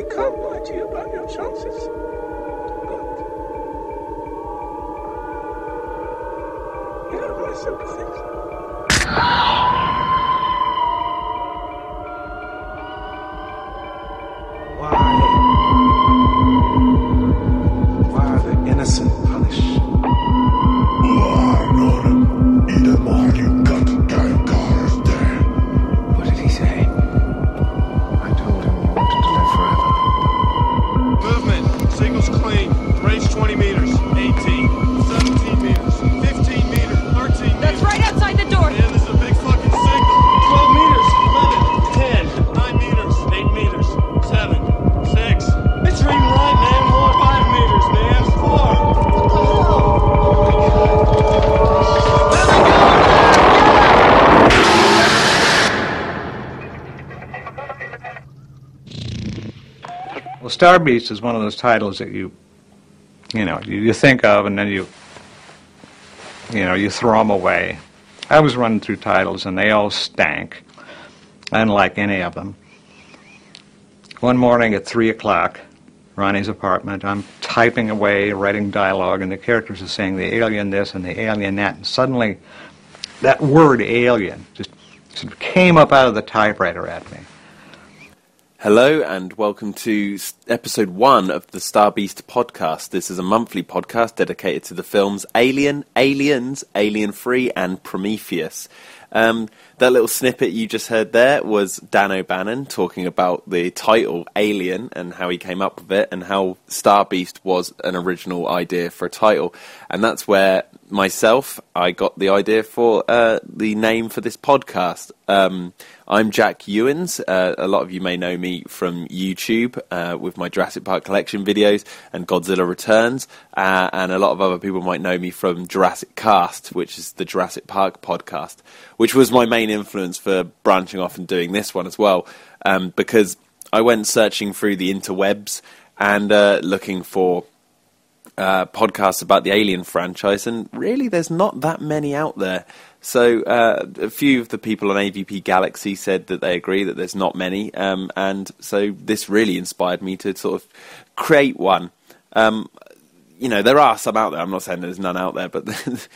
I can't lie to you about your chances. But you have my sympathies. Well, Star Beast is one of those titles that you, you know, you, you think of and then you, you know, you throw them away. I was running through titles and they all stank. I didn't like any of them. One morning at three o'clock, Ronnie's apartment, I'm typing away, writing dialogue, and the characters are saying the alien this and the alien that, and suddenly that word alien just sort of came up out of the typewriter at me. Hello and welcome to episode one of the Star Beast podcast. This is a monthly podcast dedicated to the films Alien, Aliens, Alien Three, and Prometheus. Um, that little snippet you just heard there was Dan O'Bannon talking about the title Alien and how he came up with it and how Star Beast was an original idea for a title. And that's where myself, I got the idea for uh, the name for this podcast. Um, I'm Jack Ewins. Uh, a lot of you may know me from YouTube uh, with my Jurassic Park collection videos and Godzilla Returns, uh, and a lot of other people might know me from Jurassic Cast, which is the Jurassic Park podcast, which was my main influence for branching off and doing this one as well, um, because I went searching through the interwebs and uh, looking for uh, podcasts about the Alien franchise, and really, there's not that many out there. So, uh, a few of the people on AVP Galaxy said that they agree that there's not many, um, and so this really inspired me to sort of create one. Um, you know, there are some out there. I'm not saying there's none out there, but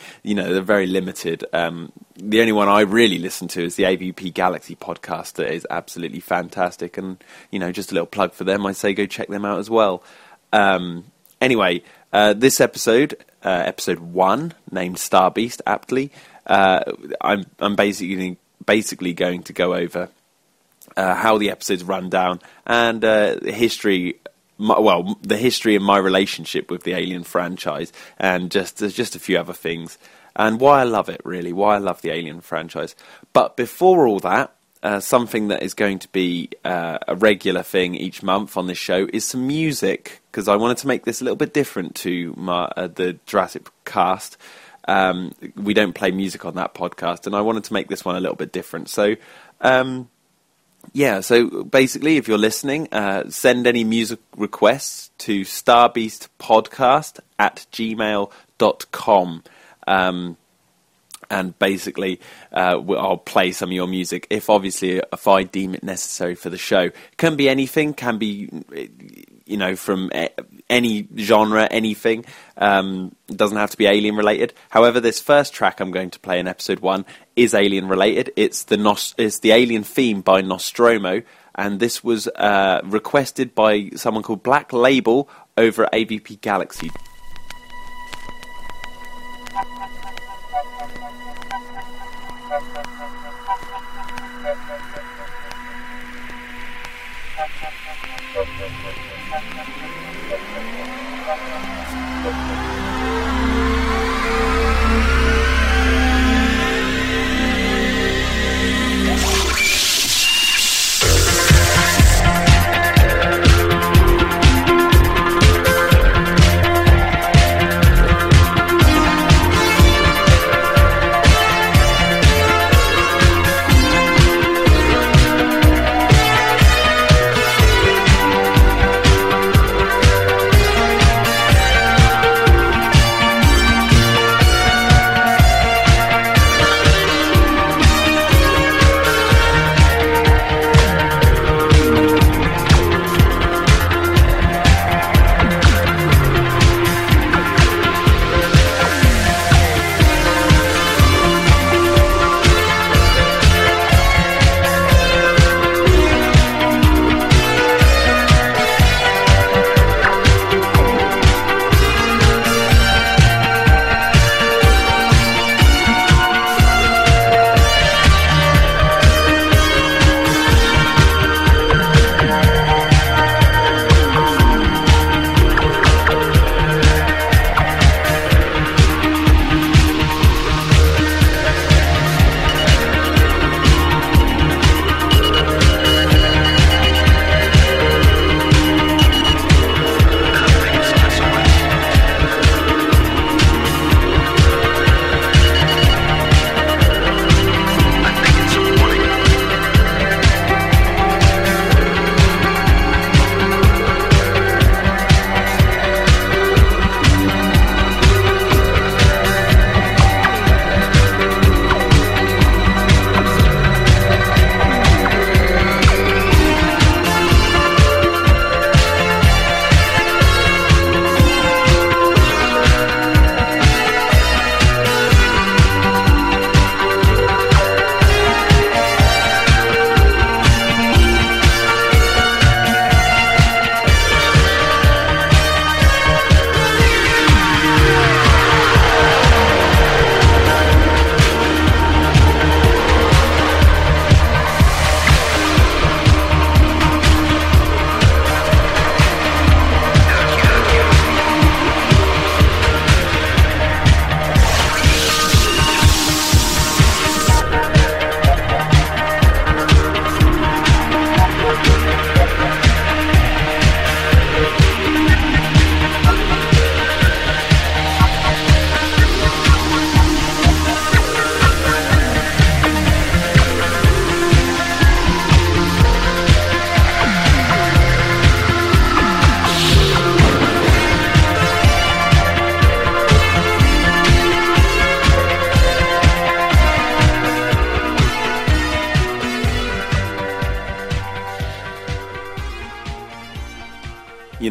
you know, they're very limited. Um, the only one I really listen to is the AVP Galaxy podcast. That is absolutely fantastic, and you know, just a little plug for them. I say go check them out as well. Um, anyway, uh, this episode, uh, episode one, named Star Beast, aptly, uh, I'm I'm basically basically going to go over uh, how the episodes run down and uh, the history. My, well, the history and my relationship with the Alien franchise, and just just a few other things, and why I love it really, why I love the Alien franchise. But before all that, uh, something that is going to be uh, a regular thing each month on this show is some music because I wanted to make this a little bit different to my, uh, the Jurassic cast. Um, we don't play music on that podcast, and I wanted to make this one a little bit different. So, um, yeah, so basically, if you're listening, uh, send any music requests to starbeastpodcast at gmail.com. Um, and basically, uh, I'll play some of your music if obviously if I deem it necessary for the show. Can be anything, can be you know from any genre, anything. Um, it doesn't have to be alien related. However, this first track I'm going to play in episode one is alien related. It's the Nos- it's the Alien theme by Nostromo, and this was uh, requested by someone called Black Label over at AVP Galaxy.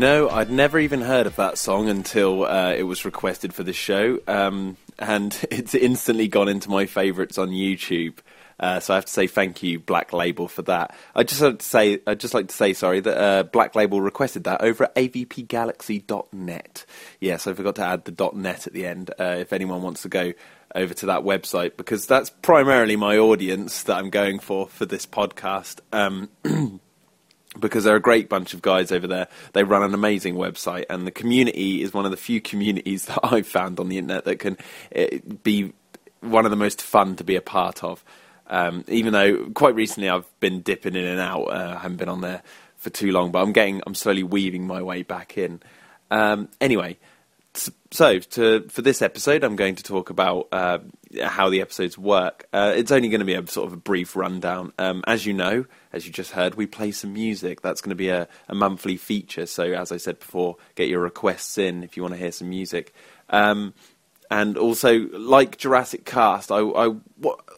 Know, I'd never even heard of that song until uh, it was requested for this show, um, and it's instantly gone into my favourites on YouTube. Uh, so I have to say thank you, Black Label, for that. I just like to say, I'd just like to say, sorry, that uh, Black Label requested that over at avpgalaxy.net. Yes, I forgot to add the .net at the end. Uh, if anyone wants to go over to that website, because that's primarily my audience that I'm going for for this podcast. Um, because they're a great bunch of guys over there. They run an amazing website, and the community is one of the few communities that I've found on the internet that can uh, be one of the most fun to be a part of. Um, even though quite recently I've been dipping in and out, uh, I haven't been on there for too long, but I'm getting, I'm slowly weaving my way back in. Um, anyway, so to, for this episode, I'm going to talk about uh, how the episodes work. Uh, it's only going to be a sort of a brief rundown. Um, as you know, as you just heard, we play some music. That's going to be a, a, monthly feature. So, as I said before, get your requests in if you want to hear some music. Um, and also, like Jurassic Cast, I, I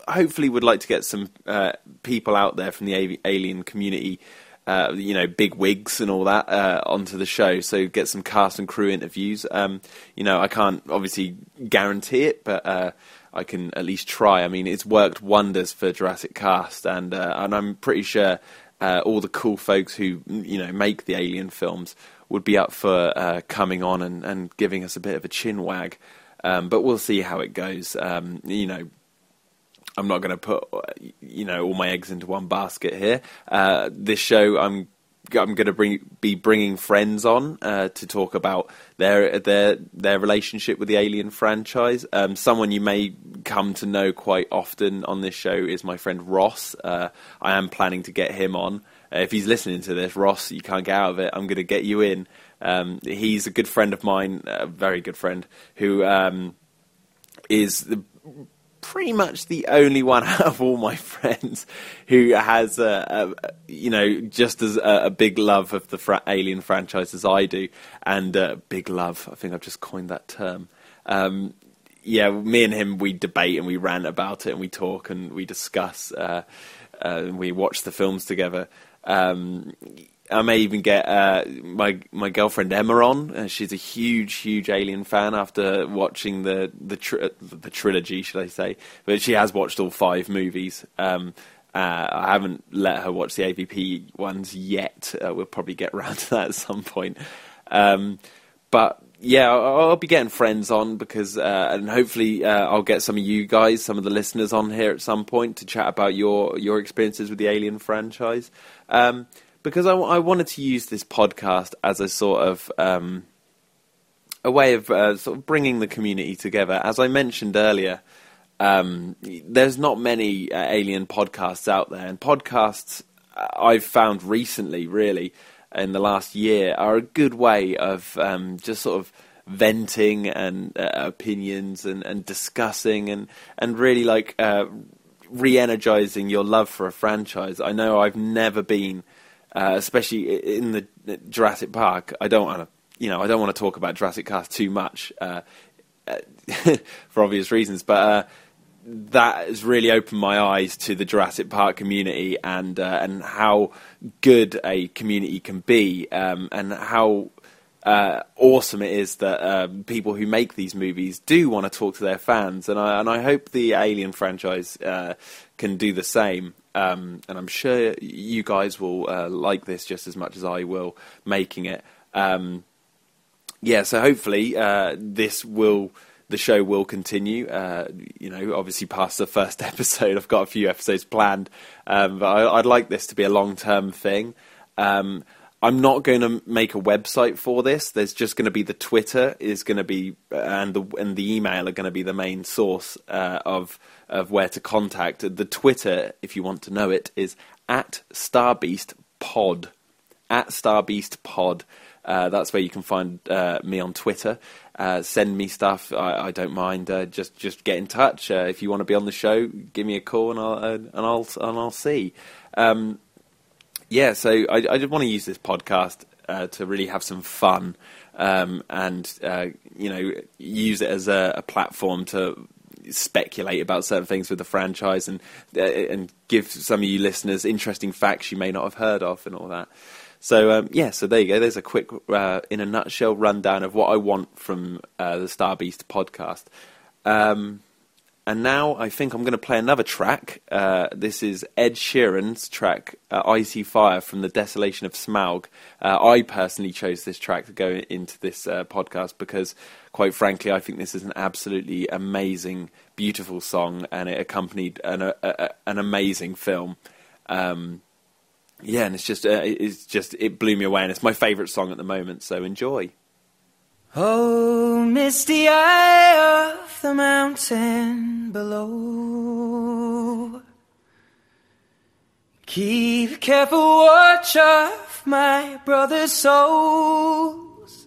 hopefully would like to get some uh, people out there from the alien community uh, you know, big wigs and all that uh, onto the show. So get some cast and crew interviews. Um, you know, I can't obviously guarantee it, but uh, I can at least try. I mean, it's worked wonders for Jurassic Cast, and uh, and I'm pretty sure uh, all the cool folks who you know make the Alien films would be up for uh, coming on and, and giving us a bit of a chin wag. Um, but we'll see how it goes. Um, you know, I'm not going to put you know all my eggs into one basket here. Uh, this show, I'm I'm going to bring be bringing friends on uh, to talk about their their their relationship with the Alien franchise. Um, someone you may come to know quite often on this show is my friend Ross. Uh, I am planning to get him on. Uh, if he's listening to this, Ross, you can't get out of it. I'm going to get you in. Um, he's a good friend of mine, a very good friend, who um, is the pretty much the only one out of all my friends who has a, a you know just as a, a, big love of the fra- Alien franchise as I do, and uh, big love. I think I've just coined that term. Um, yeah, me and him we debate and we rant about it and we talk and we discuss. Uh, uh, and we watch the films together. Um, I may even get uh, my my girlfriend Emma on. Uh, she's a huge, huge Alien fan after watching the the tri- the trilogy, should I say? But she has watched all five movies. Um, uh, I haven't let her watch the AVP ones yet. Uh, we'll probably get around to that at some point. Um, but yeah, I'll, I'll, be getting friends on because, uh, and hopefully, uh, I'll get some of you guys, some of the listeners on here at some point to chat about your your experiences with the Alien franchise. Um, because I, I, wanted to use this podcast as a sort of um, a way of uh, sort of bringing the community together. As I mentioned earlier, um, there's not many uh, alien podcasts out there, and podcasts uh, I've found recently, really in the last year, are a good way of um, just sort of venting and uh, opinions and, and discussing and and really like uh, re-energizing your love for a franchise. I know I've never been uh, especially in the Jurassic Park. I don't want to, you know, I don't want to talk about Jurassic Park too much uh, for obvious reasons, but. Uh, that has really opened my eyes to the Jurassic Park community and uh, and how good a community can be, um, and how uh, awesome it is that um, people who make these movies do want to talk to their fans, and I and I hope the Alien franchise uh, can do the same. Um, and I'm sure you guys will uh, like this just as much as I will making it. Um, yeah, so hopefully uh, this will the show will continue. Uh, you know, obviously past the first episode, I've got a few episodes planned, um, but I, would like this to be a long term thing. Um, I'm not going to make a website for this. There's just going to be the Twitter is going to be and the and the email are going to be the main source uh, of of where to contact. The Twitter, if you want to know it, is at Starbeast Pod. At Starbeast Pod. Uh, that's where you can find uh, me on Twitter. Uh, send me stuff. I, I don't mind. Uh, just just get in touch. Uh, if you want to be on the show, give me a call and I'll uh, and I'll and I'll see. Um, yeah, so I, I just want to use this podcast to really have some fun um, and you know use it as a, a platform to speculate about certain things with the franchise and uh, and give some of you listeners interesting facts you may not have heard of and all that. So um, yeah, so there you go. There's a quick, uh, in a nutshell, rundown of what I want from uh, the Star Beast podcast. Um, and now I think I'm going to play another track. Uh, this is Ed Sheeran's track, uh, I See Fire from The Desolation of Smaug. Uh, I personally chose this track to go into this uh, podcast because, quite frankly, I think this is an absolutely amazing, beautiful song and it accompanied an, a, a, an amazing film. Um, yeah, and it's just, uh, it's just, it blew me away and it's my favourite song at the moment, so enjoy. Oh, misty eye of the mountain below. Keep careful watch of my brother's souls.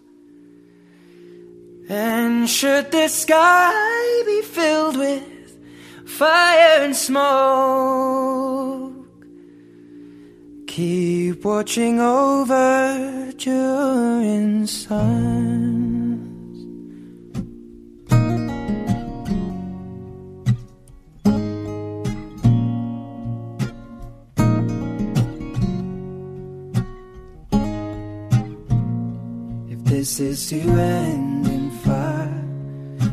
And should the sky be filled with fire and smoke, keep watching over Durin's sons. This is to end in fire,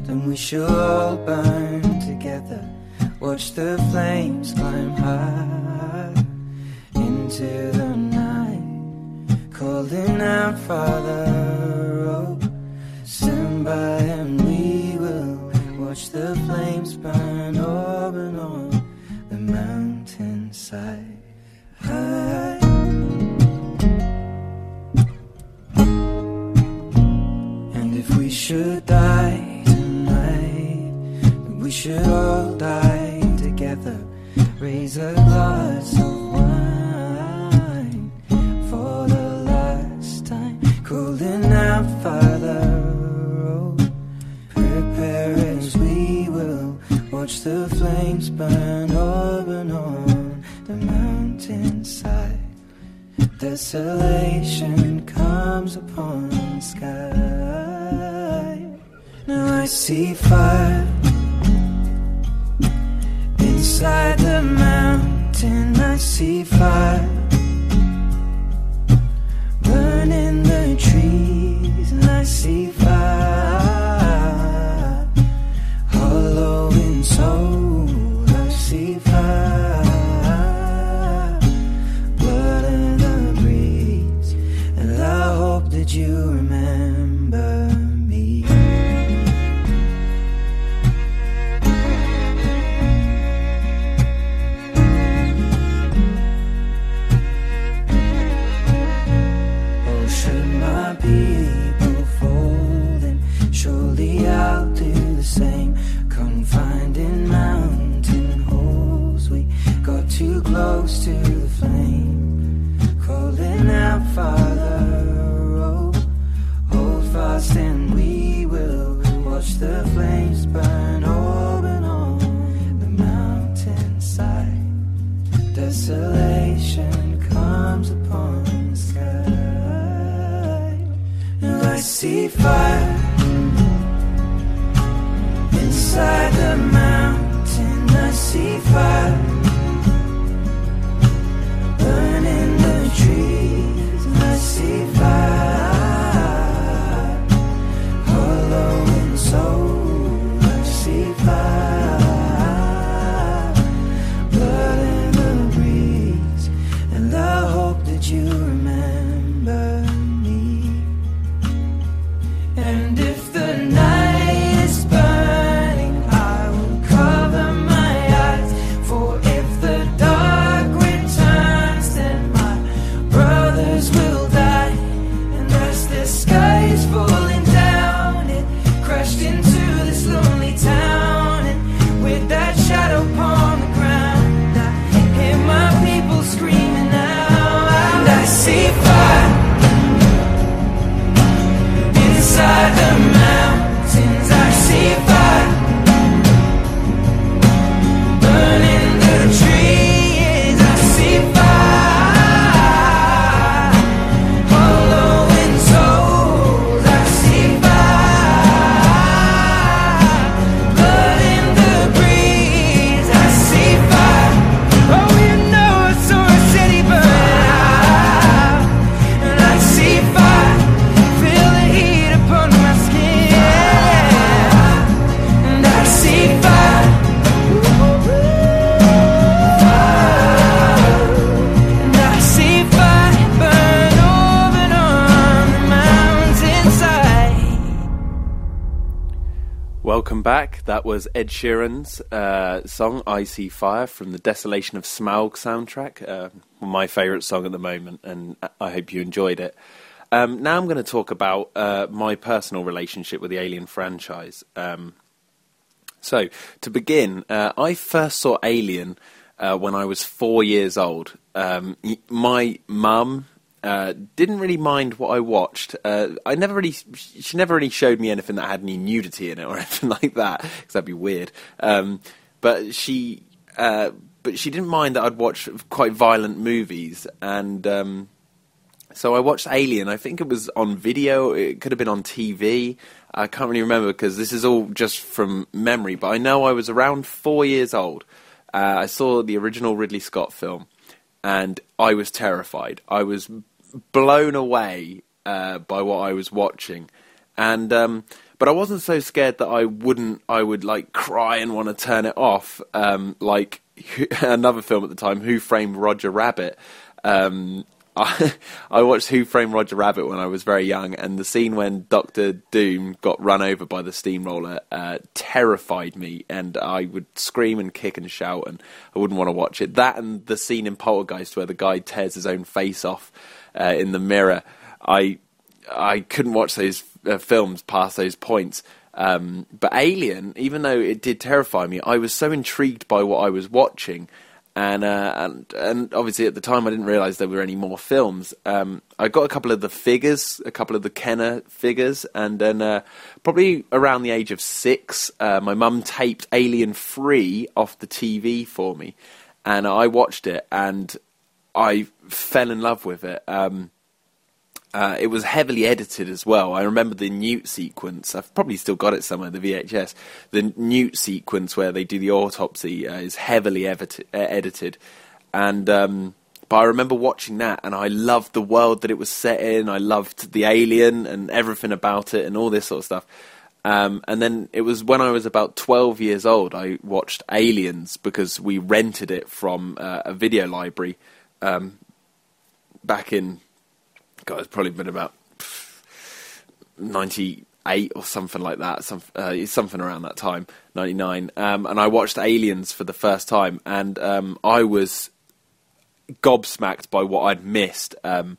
then we shall all burn together. Watch the flames climb high into the night, calling out, Father, A glass of wine for the last time. Calling out, oh, prepare as we will watch the flames burn over and on the mountainside. Desolation comes upon the sky. Now I see fire inside the mountain. I see fire burning the trees, and I see fire and we will watch the flames burn and on the mountainside. Desolation comes upon the sky. And I see fire inside the mountain. I see fire was Ed Sheeran's uh, song "I See Fire" from the Desolation of Smaug soundtrack. Uh, my favourite song at the moment, and I hope you enjoyed it. Um, now I'm going to talk about uh, my personal relationship with the Alien franchise. Um, so, to begin, uh, I first saw Alien uh, when I was four years old. Um, my mum uh, didn't really mind what I watched. Uh, I never really, she never really showed me anything that had any nudity in it or anything like that, because that'd be weird. Um, but she, uh, but she didn't mind that I'd watch quite violent movies, and um, so I watched Alien. I think it was on video. It could have been on TV. I can't really remember because this is all just from memory. But I know I was around four years old. Uh, I saw the original Ridley Scott film, and I was terrified. I was blown away uh, by what I was watching, and um, but I wasn't so scared that I wouldn't. I would like cry and want to turn it off, um, like another film at the time, Who Framed Roger Rabbit. Um, I, watched Who Framed Roger Rabbit when I was very young, and the scene when Doctor Doom got run over by the steamroller uh, terrified me, and I would scream and kick and shout, and I wouldn't want to watch it. That and the scene in Poltergeist where the guy tears his own face off uh, in the mirror, I I couldn't watch those uh, films past those points. Um, but Alien, even though it did terrify me, I was so intrigued by what I was watching and uh, and and obviously at the time I didn't realise there were any more films. Um, I got a couple of the figures, a couple of the Kenner figures, and then uh, probably around the age of six, uh, my mum taped Alien Three off the TV for me, and I watched it, and I fell in love with it. Um, uh, it was heavily edited as well. I remember the Newt sequence. I've probably still got it somewhere. The VHS, the Newt sequence where they do the autopsy uh, is heavily edit- uh, edited, and um, but I remember watching that, and I loved the world that it was set in. I loved the alien and everything about it, and all this sort of stuff. Um, and then it was when I was about 12 years old, I watched Aliens because we rented it from uh, a video library um, back in God, it's probably been about ninety eight or something like that, some, uh, something around that time, ninety nine. Um, and I watched Aliens for the first time, and um, I was gobsmacked by what I'd missed. Um,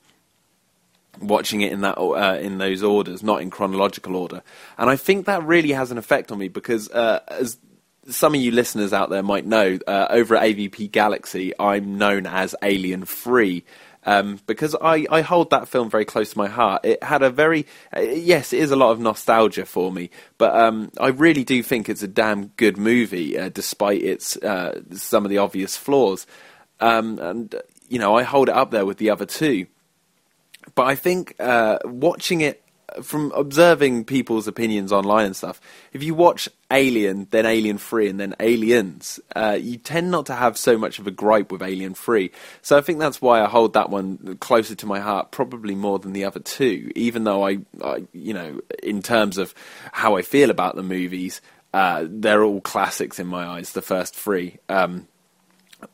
watching it in that uh, in those orders, not in chronological order, and I think that really has an effect on me because uh, as some of you listeners out there might know, uh, over at AVP Galaxy, I'm known as Alien Free um, because I, I hold that film very close to my heart. It had a very, uh, yes, it is a lot of nostalgia for me, but um, I really do think it's a damn good movie, uh, despite its uh, some of the obvious flaws. Um, and you know, I hold it up there with the other two. But I think uh, watching it from observing people's opinions online and stuff, if you watch Alien, then Alien 3, and then Aliens, uh, you tend not to have so much of a gripe with Alien 3. So I think that's why I hold that one closer to my heart, probably more than the other two, even though I, I you know, in terms of how I feel about the movies, uh, they're all classics in my eyes, the first three. Um,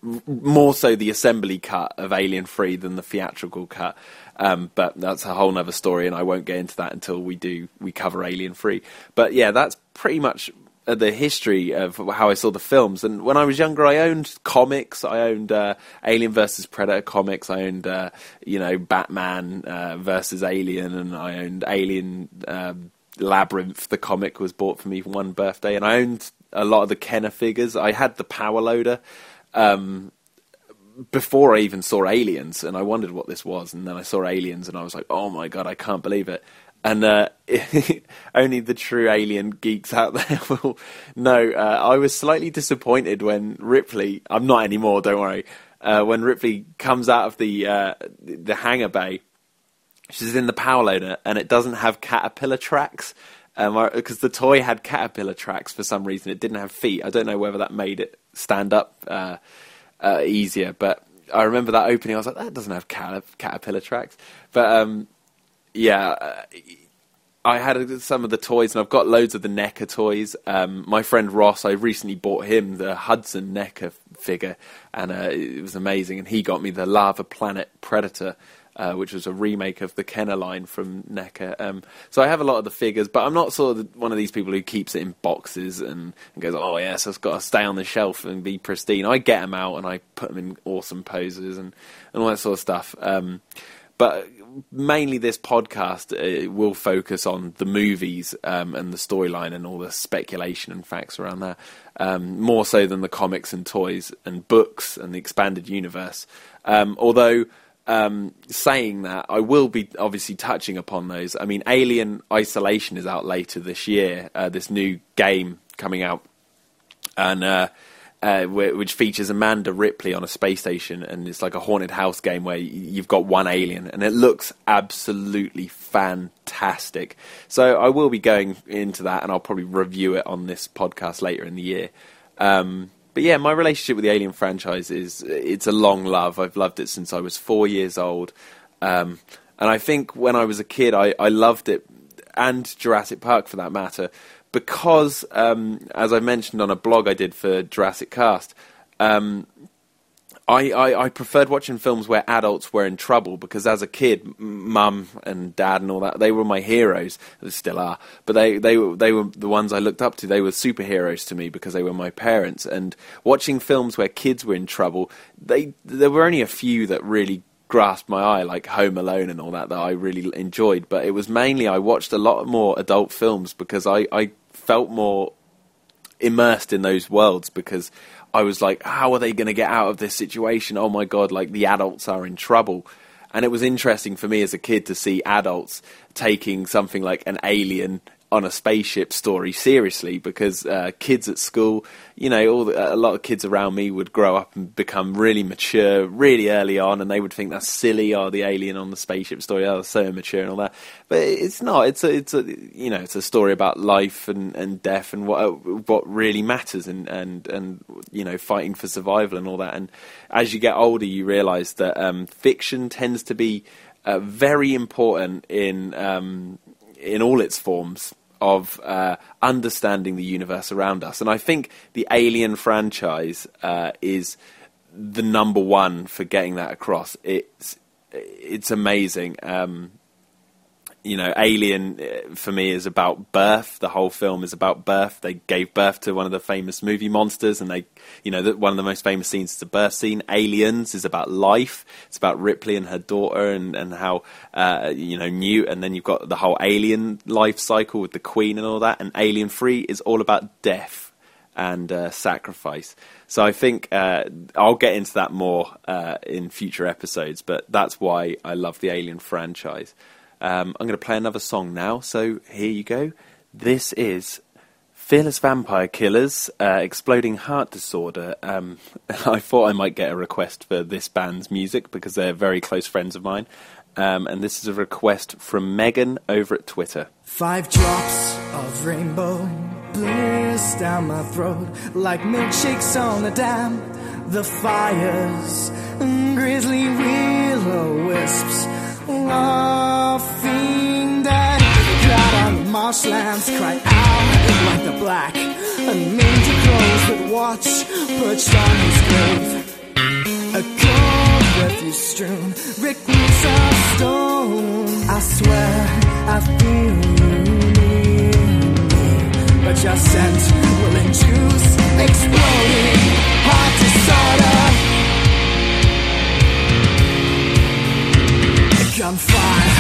more so the assembly cut of Alien 3 than the theatrical cut. Um, but that's a whole other story, and I won't get into that until we do we cover Alien Three. But yeah, that's pretty much uh, the history of how I saw the films. And when I was younger, I owned comics. I owned uh, Alien versus Predator comics. I owned, uh, you know, Batman uh, versus Alien, and I owned Alien um, Labyrinth. The comic was bought for me for one birthday, and I owned a lot of the Kenner figures. I had the Power Loader. Um, before I even saw Aliens, and I wondered what this was, and then I saw Aliens, and I was like, "Oh my god, I can't believe it!" And uh, only the true alien geeks out there will know. Uh, I was slightly disappointed when Ripley. I'm not anymore. Don't worry. Uh, when Ripley comes out of the uh, the hangar bay, she's in the power loader, and it doesn't have caterpillar tracks because um, the toy had caterpillar tracks for some reason. It didn't have feet. I don't know whether that made it stand up uh, easier. But I remember that opening. I was like, that doesn't have caterpillar tracks. But um, yeah, uh, I had some of the toys, and I've got loads of the NECA toys. Um, my friend Ross, I recently bought him the Hudson NECA figure, and uh, it was amazing. And he got me the Lava Planet Predator. Uh, which was a remake of the Kenner line from NECA. Um, so I have a lot of the figures, but I'm not sort of one of these people who keeps it in boxes and, and goes, "Oh yes, it's got to stay on the shelf and be pristine." I get them out and I put them in awesome poses and, and all that sort of stuff. Um, but mainly this podcast uh, will focus on the movies um, and the storyline and all the speculation and facts around that, um, more so than the comics and toys and books and the expanded universe. Um, although um, saying that, I will be obviously touching upon those. I mean, Alien Isolation is out later this year. Uh, this new game coming out, and. Uh, uh, which features Amanda Ripley on a space station, and it's like a haunted house game where you've got one alien, and it looks absolutely fantastic. So I will be going into that, and I'll probably review it on this podcast later in the year. Um, but yeah, my relationship with the Alien franchise is it's a long love. I've loved it since I was four years old, um, and I think when I was a kid, I, I loved it, and Jurassic Park for that matter because, um, as I mentioned on a blog I did for Jurassic Cast, um, I, I, I, preferred watching films where adults were in trouble because as a kid, mum and dad and all that, they were my heroes. They still are, but they, they, they were the ones I looked up to. They were superheroes to me because they were my parents. And watching films where kids were in trouble, they, there were only a few that really grasped my eye, like Home Alone and all that, that I really enjoyed. But it was mainly I watched a lot more adult films because I, I felt more immersed in those worlds because I was like, how are they going to get out of this situation? Oh my god, like the adults are in trouble. And it was interesting for me as a kid to see adults taking something like an alien on a spaceship story seriously because uh, kids at school, you know, all the, a lot of kids around me would grow up and become really mature really early on, and they would think that's silly. Oh, the alien on the spaceship story, oh, so immature and all that. But it's not. It's a, it's a, you know, it's a story about life and, and death and what what really matters and and and you know, fighting for survival and all that. And as you get older, you realise that um, fiction tends to be uh, very important in um, in all its forms of uh, understanding the universe around us. And I think the Alien franchise uh, is the number one for getting that across. It's it's amazing. Um, you know, Alien uh, for me is about birth. The whole film is about birth. They gave birth to one of the famous movie monsters, and they, you know, the, one of the most famous scenes is the birth scene. Aliens is about life. It's about Ripley and her daughter, and and how uh, you know Newt, and then you've got the whole Alien life cycle with the Queen and all that. And Alien Three is all about death and uh, sacrifice. So I think uh, I'll get into that more uh, in future episodes, but that's why I love the Alien franchise. Um, I'm going to play another song now, so here you go. This is Fearless Vampire Killers, uh, Exploding Heart Disorder. Um, I thought I might get a request for this band's music because they're very close friends of mine. Um, and this is a request from Megan over at Twitter. Five drops of rainbow bliss down my throat like milkshakes on a dam. The fires, grizzly willow wisps laughing marshlands cry out like the black and mangy crows that watch perched on his grave. A cold refuse strewn, roots of stone. I swear I feel you near but your scent will induce exploding heart disorder. gunfire cries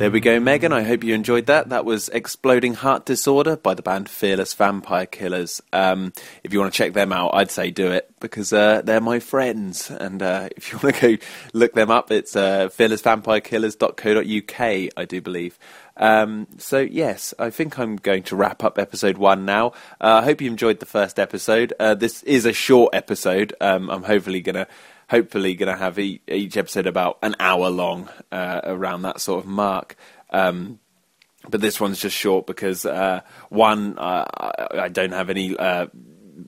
There we go, Megan. I hope you enjoyed that. That was Exploding Heart Disorder by the band Fearless Vampire Killers. Um, if you want to check them out, I'd say do it because uh, they're my friends. And uh, if you want to go look them up, it's uh, fearlessvampirekillers.co.uk, I do believe. Um, so, yes, I think I'm going to wrap up episode one now. Uh, I hope you enjoyed the first episode. Uh, this is a short episode. Um, I'm hopefully going to hopefully going to have e- each episode about an hour long, uh, around that sort of mark. Um, but this one's just short because uh, one, uh, I, don't have any uh,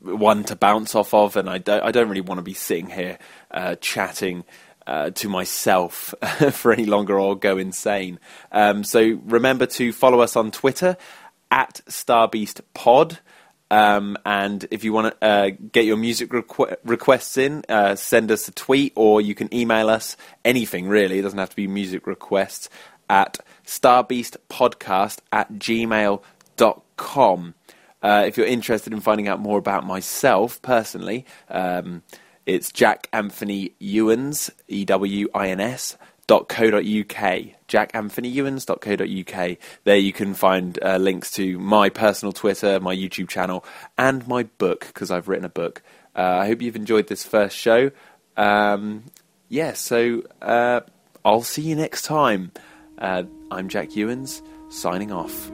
one to bounce off of, and I don't, I don't really want to be sitting here uh, chatting. Uh, to myself for any longer or go insane. Um, so remember to follow us on Twitter at StarBeastPod. Um, and if you want to uh, get your music requ- requests in, uh, send us a tweet or you can email us anything really. It doesn't have to be music requests at starbeastpodcast at gmail.com. Uh, if you're interested in finding out more about myself personally, um, it's Jack Anthony Ewins, E W I N S, .co.uk, jackanthonyewins.co.uk. There you can find uh, links to my personal Twitter, my YouTube channel, and my book, because I've written a book. Uh, I hope you've enjoyed this first show. Um, yeah, so uh, I'll see you next time. Uh, I'm Jack Ewins, signing off.